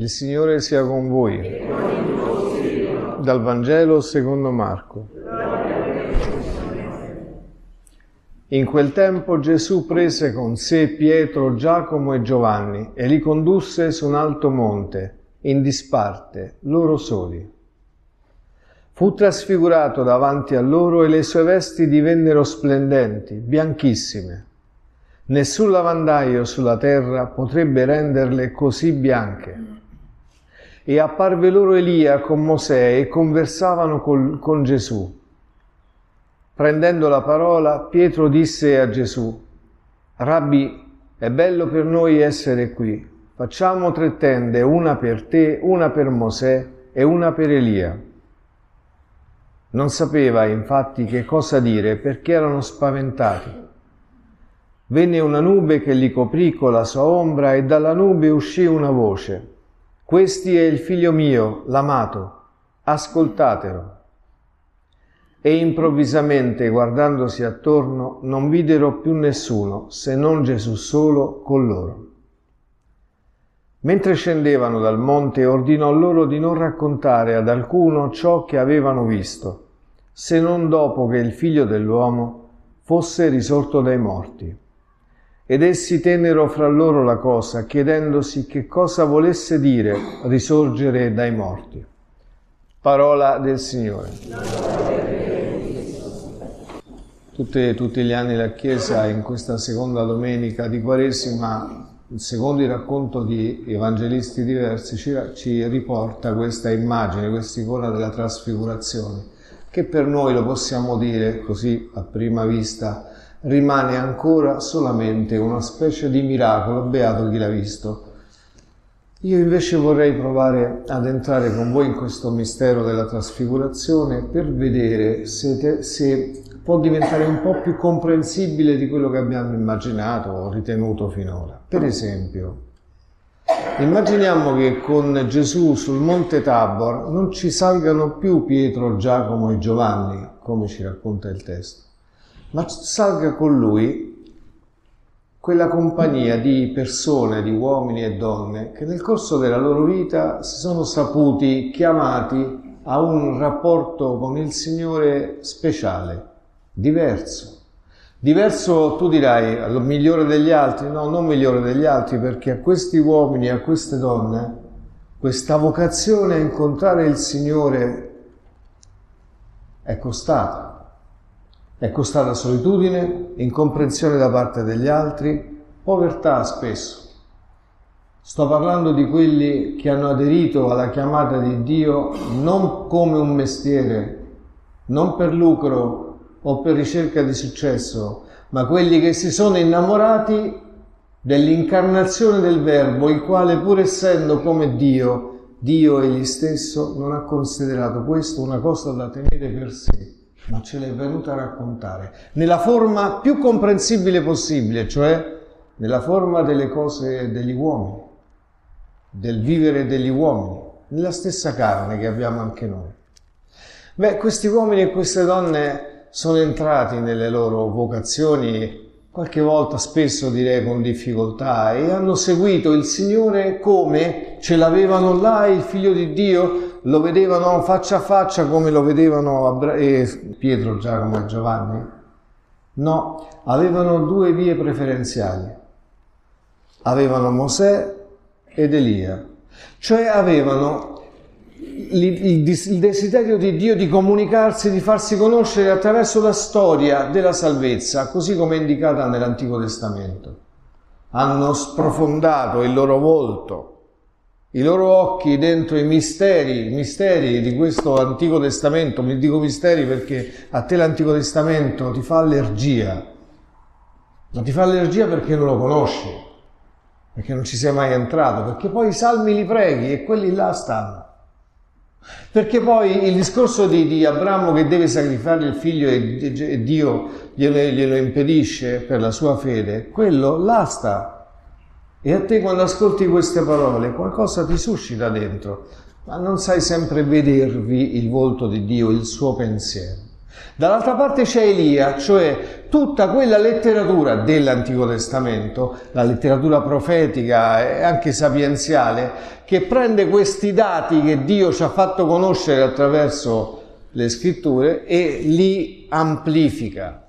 Il Signore sia con voi. Dal Vangelo secondo Marco. In quel tempo Gesù prese con sé Pietro, Giacomo e Giovanni e li condusse su un alto monte, in disparte, loro soli. Fu trasfigurato davanti a loro e le sue vesti divennero splendenti, bianchissime. Nessun lavandaio sulla terra potrebbe renderle così bianche. E apparve loro Elia con Mosè e conversavano col, con Gesù. Prendendo la parola, Pietro disse a Gesù, Rabbi, è bello per noi essere qui. Facciamo tre tende, una per te, una per Mosè e una per Elia. Non sapeva infatti che cosa dire perché erano spaventati. Venne una nube che li coprì con la sua ombra e dalla nube uscì una voce. Questi è il figlio mio, l'amato, ascoltatelo. E improvvisamente, guardandosi attorno, non videro più nessuno se non Gesù solo con loro. Mentre scendevano dal monte, ordinò loro di non raccontare ad alcuno ciò che avevano visto, se non dopo che il figlio dell'uomo fosse risorto dai morti. Ed essi tennero fra loro la cosa, chiedendosi che cosa volesse dire risorgere dai morti. Parola del Signore. Tutte, tutti gli anni la Chiesa in questa seconda domenica di Quaresima, secondo il racconto di evangelisti diversi, ci, ci riporta questa immagine, questa icona della trasfigurazione, che per noi lo possiamo dire così a prima vista, rimane ancora solamente una specie di miracolo, beato chi l'ha visto. Io invece vorrei provare ad entrare con voi in questo mistero della trasfigurazione per vedere se, se può diventare un po' più comprensibile di quello che abbiamo immaginato o ritenuto finora. Per esempio, immaginiamo che con Gesù sul monte Tabor non ci salgano più Pietro, Giacomo e Giovanni, come ci racconta il testo, ma salga con lui quella compagnia di persone, di uomini e donne che nel corso della loro vita si sono saputi chiamati a un rapporto con il Signore speciale, diverso. Diverso tu dirai, migliore degli altri? No, non migliore degli altri, perché a questi uomini a queste donne questa vocazione a incontrare il Signore è costata. È costata solitudine, incomprensione da parte degli altri, povertà spesso. Sto parlando di quelli che hanno aderito alla chiamata di Dio non come un mestiere, non per lucro o per ricerca di successo, ma quelli che si sono innamorati dell'incarnazione del Verbo, il quale pur essendo come Dio, Dio egli stesso non ha considerato questo una cosa da tenere per sé, ma ce l'è venuta a raccontare nella forma più comprensibile possibile, cioè nella forma delle cose degli uomini, del vivere degli uomini, nella stessa carne che abbiamo anche noi. Beh, questi uomini e queste donne sono entrati nelle loro vocazioni, qualche volta spesso direi con difficoltà, e hanno seguito il Signore come ce l'avevano là il Figlio di Dio, lo vedevano faccia a faccia come lo vedevano Abra- eh, Pietro, Giacomo e Giovanni? No, avevano due vie preferenziali. Avevano Mosè ed Elia, cioè avevano il, desiderio di Dio di comunicarsi, di farsi conoscere attraverso la storia della salvezza, così come indicata nell'Antico Testamento. Hanno sprofondato il loro volto, i loro occhi dentro i misteri, misteri di questo Antico Testamento. Mi dico misteri perché a te l'Antico Testamento ti fa allergia, ma ti fa allergia perché non lo conosci, perché non ci sei mai entrato, perché poi i salmi li preghi e quelli là stanno. Perché poi il discorso di, di Abramo che deve sacrificare il figlio e, e Dio glielo, glielo, impedisce per la sua fede, quello là sta. E a te quando ascolti queste parole qualcosa ti suscita dentro, ma non sai sempre vedervi il volto di Dio, il suo pensiero. Dall'altra parte c'è Elia, cioè tutta quella letteratura dell'Antico Testamento, la letteratura profetica e anche sapienziale, che prende questi dati che Dio ci ha fatto conoscere attraverso le scritture e li amplifica,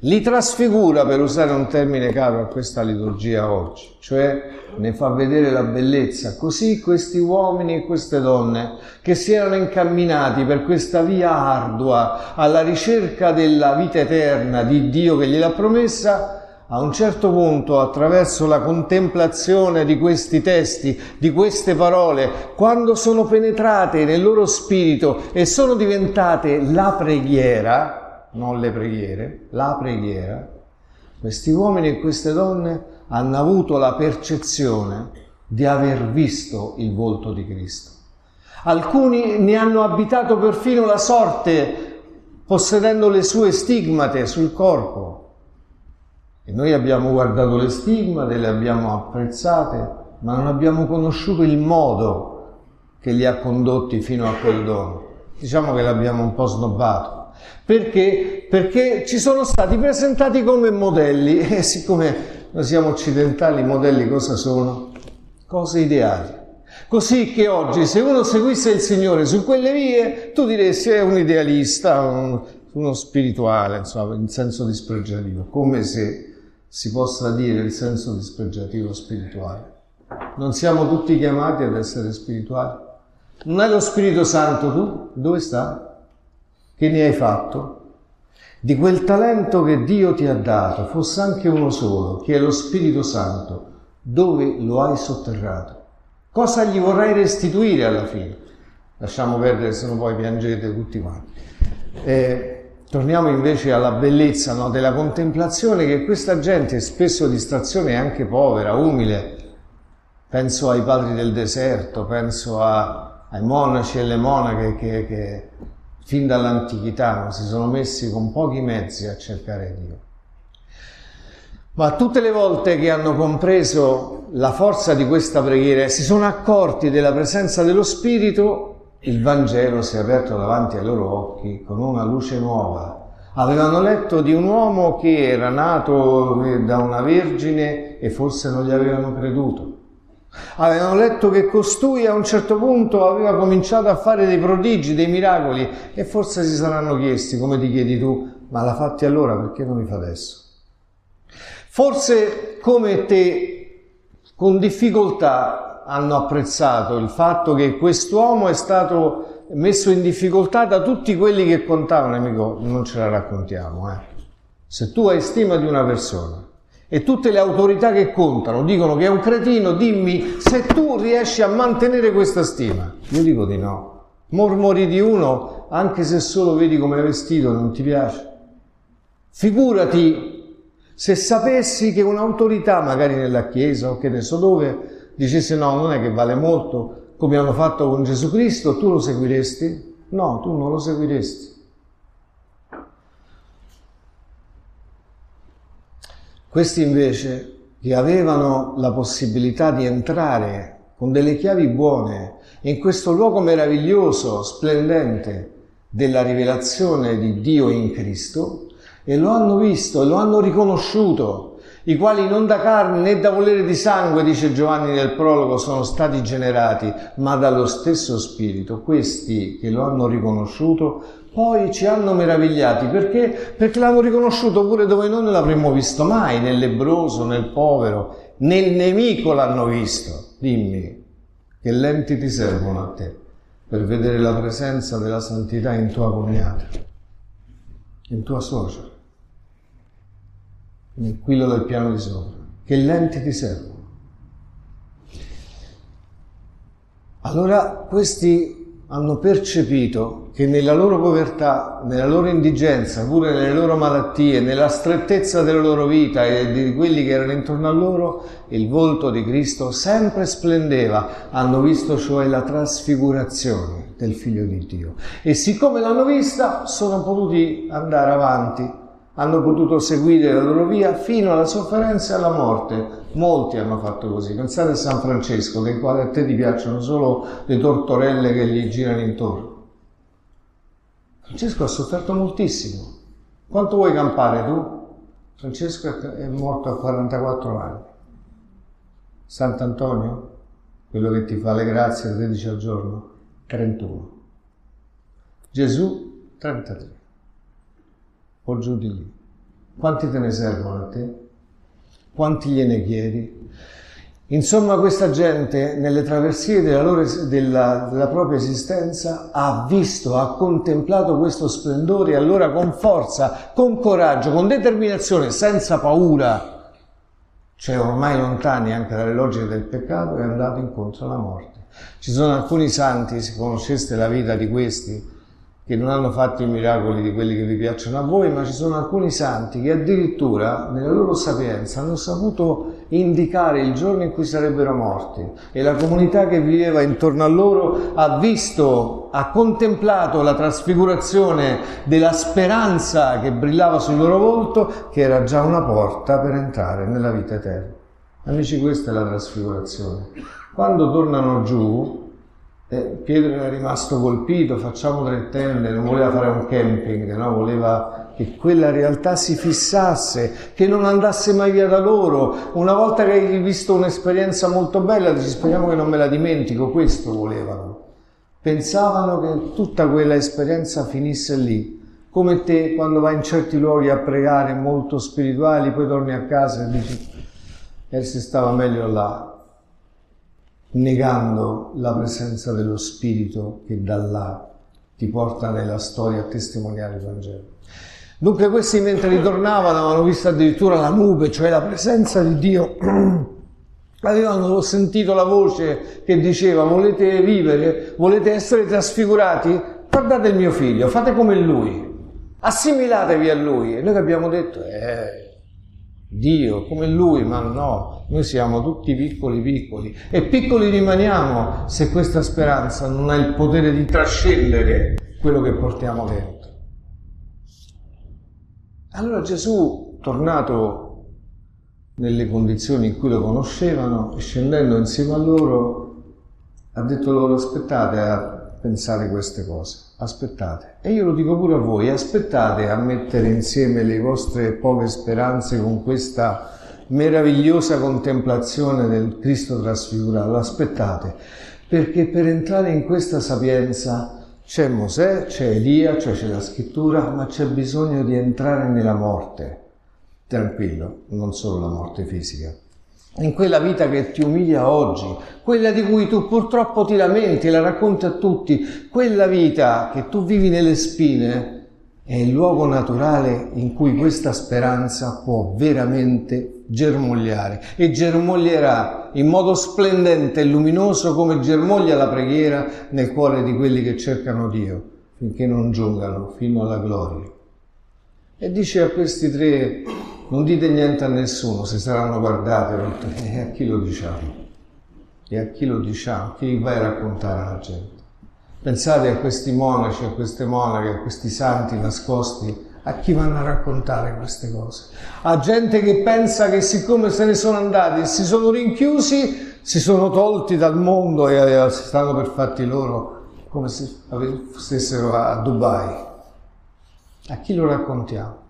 li trasfigura, per usare un termine caro a questa liturgia oggi, cioè ne fa vedere la bellezza. Così questi uomini e queste donne che si erano incamminati per questa via ardua alla ricerca della vita eterna di Dio che gliel'ha promessa, a un certo punto, attraverso la contemplazione di questi testi, di queste parole, quando sono penetrate nel loro spirito e sono diventate la preghiera, non le preghiere, la preghiera, questi uomini e queste donne hanno avuto la percezione di aver visto il volto di Cristo. Alcuni ne hanno abitato perfino la sorte, possedendo le sue stigmate sul corpo. E noi abbiamo guardato le stigmate, le abbiamo apprezzate, ma non abbiamo conosciuto il modo che li ha condotti fino a quel dono. Diciamo che l'abbiamo un po' snobbato. Perché? Perché ci sono stati presentati come modelli e siccome noi siamo occidentali, i modelli cosa sono? Cose ideali. Così che oggi se uno seguisse il Signore su quelle vie, tu diresti è un idealista, un, uno spirituale, insomma, in senso dispregiativo, come se si possa dire il senso dispregiativo spirituale. Non siamo tutti chiamati ad essere spirituali. Non è lo Spirito Santo tu? Dove sta? Che ne hai fatto? Di quel talento che Dio ti ha dato, fosse anche uno solo, che è lo Spirito Santo, dove lo hai sotterrato? Cosa gli vorrai restituire alla fine? Lasciamo perdere, se no poi piangete tutti quanti. Eh, Torniamo invece alla bellezza no, della contemplazione che questa gente, spesso di stazione anche povera, umile, penso ai padri del deserto, penso a, ai monaci e alle monache che, che fin dall'antichità si sono messi con pochi mezzi a cercare Dio. Ma tutte le volte che hanno compreso la forza di questa preghiera e si sono accorti della presenza dello Spirito, il Vangelo si è aperto davanti ai loro occhi con una luce nuova. Avevano letto di un uomo che era nato da una vergine e forse non gli avevano creduto. Avevano letto che costui a un certo punto aveva cominciato a fare dei prodigi, dei miracoli e forse si saranno chiesti, come ti chiedi tu, ma l'ha fatti allora perché non li fa adesso? Forse come te, con difficoltà, hanno apprezzato il fatto che quest'uomo è stato messo in difficoltà da tutti quelli che contavano, amico, non ce la raccontiamo. Eh. Se tu hai stima di una persona e tutte le autorità che contano dicono che è un cretino, dimmi se tu riesci a mantenere questa stima. Io dico di no. Mormori di uno, anche se solo vedi come è vestito, non ti piace. Figurati se sapessi che un'autorità, magari nella chiesa o che ne so dove, dicesse no, non è che vale molto come hanno fatto con Gesù Cristo, tu lo seguiresti? No, tu non lo seguiresti. Questi invece, che avevano la possibilità di entrare con delle chiavi buone in questo luogo meraviglioso, splendente della rivelazione di Dio in Cristo, e lo hanno visto e lo hanno riconosciuto i quali non da carne né da volere di sangue, dice Giovanni nel prologo, sono stati generati, ma dallo stesso Spirito. Questi che lo hanno riconosciuto poi ci hanno meravigliati perché? Perché l'hanno riconosciuto pure dove noi non l'avremmo visto mai, nel lebroso, nel povero, nel nemico l'hanno visto. Dimmi, che lenti ti servono a te per vedere la presenza della santità in tua cognata, in tua suocera? nel quello del piano di sopra. Che lenti ti servono? Allora questi hanno percepito che nella loro povertà, nella loro indigenza, pure nelle loro malattie, nella strettezza della loro vita e di quelli che erano intorno a loro, il volto di Cristo sempre splendeva. Hanno visto cioè la trasfigurazione del Figlio di Dio. E siccome l'hanno vista, sono potuti andare avanti hanno potuto seguire la loro via fino alla sofferenza e alla morte. Molti hanno fatto così. Pensate a San Francesco, che quale a te ti piacciono solo le tortorelle che gli girano intorno. Francesco ha sofferto moltissimo. Quanto vuoi campare tu? Francesco è morto a 44 anni. Sant'Antonio, quello che ti fa le grazie 13 al giorno, 31. Gesù, 33. O giù di lì. Quanti te ne servono a te? Quanti gliene chiedi? Insomma, questa gente nelle traversie della, loro, della, della, propria esistenza ha visto, ha contemplato questo splendore e allora con forza, con coraggio, con determinazione, senza paura, cioè ormai lontani anche dalle logiche del peccato, è andato incontro alla morte. Ci sono alcuni santi, se conosceste la vita di questi, che non hanno fatto i miracoli di quelli che vi piacciono a voi, ma ci sono alcuni santi che addirittura nella loro sapienza hanno saputo indicare il giorno in cui sarebbero morti e la comunità che viveva intorno a loro ha visto, ha contemplato la trasfigurazione della speranza che brillava sul loro volto, che era già una porta per entrare nella vita eterna. Amici, questa è la trasfigurazione. Quando tornano giù, eh, Pietro era rimasto colpito, facciamo tre tende, non voleva fare un camping, no? voleva che quella realtà si fissasse, che non andasse mai via da loro. Una volta che hai visto un'esperienza molto bella, dici speriamo che non me la dimentico, questo volevano. Pensavano che tutta quella esperienza finisse lì, come te quando vai in certi luoghi a pregare molto spirituali, poi torni a casa e dici, e si stava meglio là, negando la presenza dello Spirito che da là ti porta nella storia a testimoniare il Vangelo. Dunque questi mentre ritornavano avevano visto addirittura la nube, cioè la presenza di Dio. Avevano sentito la voce che diceva volete vivere, volete essere trasfigurati? Guardate il mio figlio, fate come lui, assimilatevi a lui. E noi che abbiamo detto, eh, Dio come Lui, ma no, noi siamo tutti piccoli piccoli e piccoli rimaniamo se questa speranza non ha il potere di trascendere quello che portiamo dentro. Allora Gesù, tornato nelle condizioni in cui lo conoscevano, scendendo insieme a loro, ha detto loro aspettate, pensare queste cose. Aspettate. E io lo dico pure a voi, aspettate a mettere insieme le vostre poche speranze con questa meravigliosa contemplazione del Cristo trasfigurato. Aspettate, perché per entrare in questa sapienza c'è Mosè, c'è Elia, cioè c'è la scrittura, ma c'è bisogno di entrare nella morte. Tranquillo, non solo la morte fisica in quella vita che ti umilia oggi, quella di cui tu purtroppo ti lamenti e la racconti a tutti, quella vita che tu vivi nelle spine è il luogo naturale in cui questa speranza può veramente germogliare e germoglierà in modo splendente e luminoso come germoglia la preghiera nel cuore di quelli che cercano Dio finché non giungano fino alla gloria. E dice a questi tre non dite niente a nessuno, se saranno guardati, e a chi lo diciamo? E a chi lo diciamo? Chi vai a raccontare alla gente? Pensate a questi monaci, a queste monache, a questi santi nascosti, a chi vanno a raccontare queste cose? A gente che pensa che siccome se ne sono andati e si sono rinchiusi, si sono tolti dal mondo e stanno per fatti loro come se stessero a Dubai. A chi lo raccontiamo?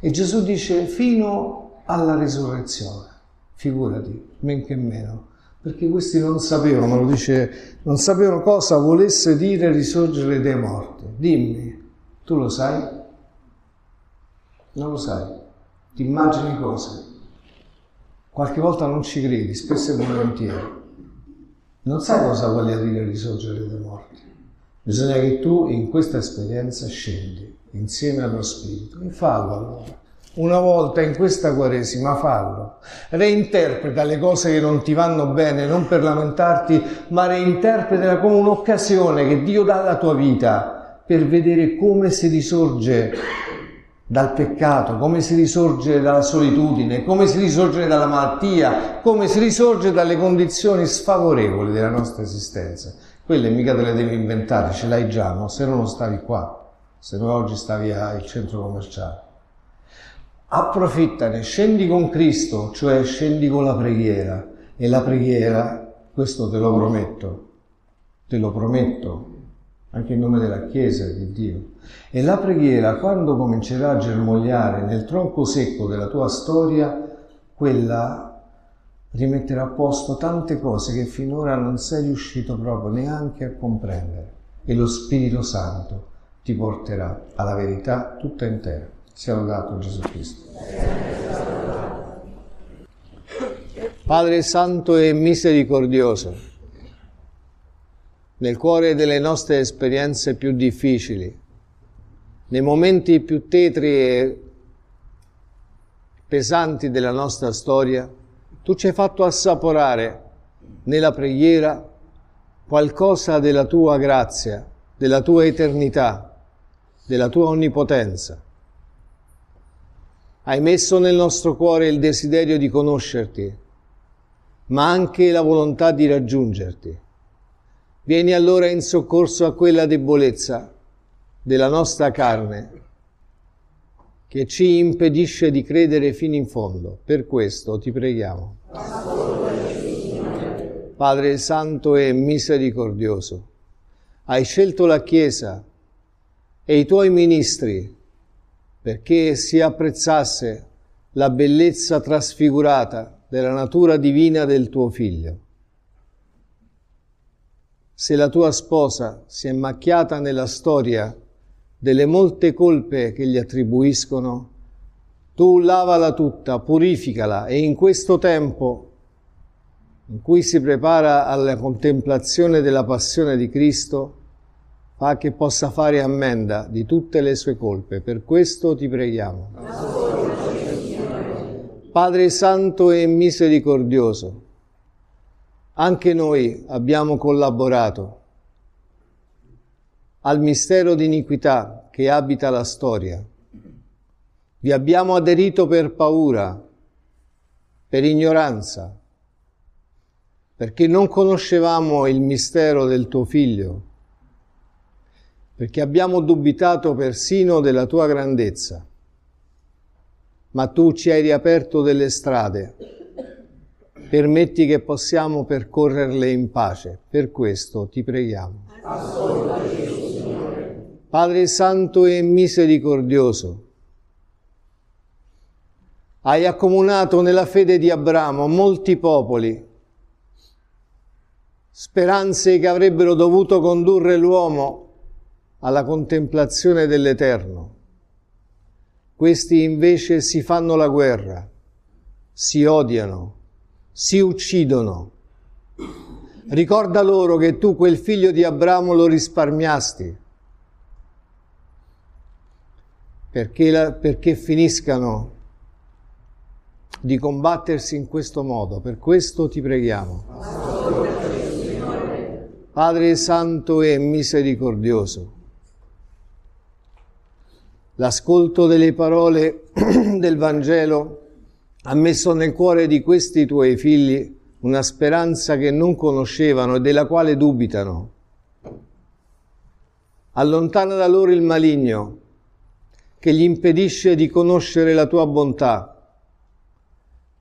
E Gesù dice fino alla risurrezione, figurati, men che meno, perché questi non sapevano, lo dice, non sapevano cosa volesse dire risorgere dai morti. Dimmi, tu lo sai? Non lo sai? Ti immagini cose? Qualche volta non ci credi, spesso e volentieri. Non sai cosa voglia dire risorgere dai morti. Bisogna che tu in questa esperienza scendi insieme allo Spirito. E fallo allora. Una volta in questa Quaresima fallo. Reinterpreta le cose che non ti vanno bene, non per lamentarti, ma reinterpretala come un'occasione che Dio dà alla tua vita per vedere come si risorge dal peccato, come si risorge dalla solitudine, come si risorge dalla malattia, come si risorge dalle condizioni sfavorevoli della nostra esistenza. Quelle mica te le devi inventare, ce l'hai già, no? Se no non stavi qua se no oggi stavi al centro commerciale. Approfittane, scendi con Cristo, cioè scendi con la preghiera. E la preghiera, questo te lo prometto, te lo prometto, anche in nome della Chiesa di Dio. E la preghiera, quando comincerà a germogliare nel tronco secco della tua storia, quella rimetterà a posto tante cose che finora non sei riuscito proprio neanche a comprendere. E lo Spirito Santo ti porterà alla verità tutta intera. Sia lodato Gesù Cristo. Padre Santo e misericordioso, nel cuore delle nostre esperienze più difficili, nei momenti più tetri e pesanti della nostra storia, tu ci hai fatto assaporare nella preghiera qualcosa della tua grazia, della tua eternità, della tua onnipotenza. Hai messo nel nostro cuore il desiderio di conoscerti, ma anche la volontà di raggiungerti. Vieni allora in soccorso a quella debolezza della nostra carne che ci impedisce di credere fino in fondo. Per questo ti preghiamo. Padre Santo e misericordioso, hai scelto la Chiesa e i tuoi ministri perché si apprezzasse la bellezza trasfigurata della natura divina del tuo figlio. Se la tua sposa si è macchiata nella storia delle molte colpe che gli attribuiscono, tu lavala tutta, purificala e in questo tempo in cui si prepara alla contemplazione della passione di Cristo, fa che possa fare ammenda di tutte le sue colpe. Per questo ti preghiamo. Padre Santo e misericordioso, anche noi abbiamo collaborato al mistero di iniquità che abita la storia. Vi abbiamo aderito per paura, per ignoranza, perché non conoscevamo il mistero del tuo Figlio, perché abbiamo dubitato persino della tua grandezza ma tu ci hai riaperto delle strade. Permetti che possiamo percorrerle in pace. Per questo ti preghiamo. Padre Santo e misericordioso, hai accomunato nella fede di Abramo molti popoli, speranze che avrebbero dovuto condurre l'uomo alla contemplazione dell'Eterno. Questi invece si fanno la guerra, si odiano, si uccidono. Ricorda loro che tu quel figlio di Abramo lo risparmiasti perché, la, perché finiscano di combattersi in questo modo. Per questo ti preghiamo. Padre Santo e misericordioso L'ascolto delle parole del Vangelo ha messo nel cuore di questi tuoi figli una speranza che non conoscevano e della quale dubitano. Allontana da loro il maligno che gli impedisce di conoscere la tua bontà.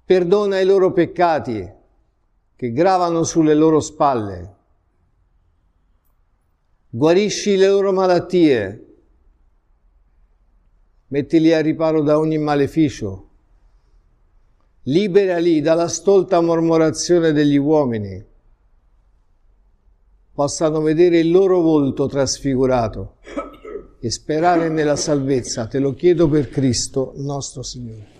Perdona i loro peccati che gravano sulle loro spalle. Guarisci le loro malattie mettili a riparo da ogni maleficio, liberali dalla stolta mormorazione degli uomini, possano vedere il loro volto trasfigurato e sperare nella salvezza. Te lo chiedo per Cristo nostro Signore.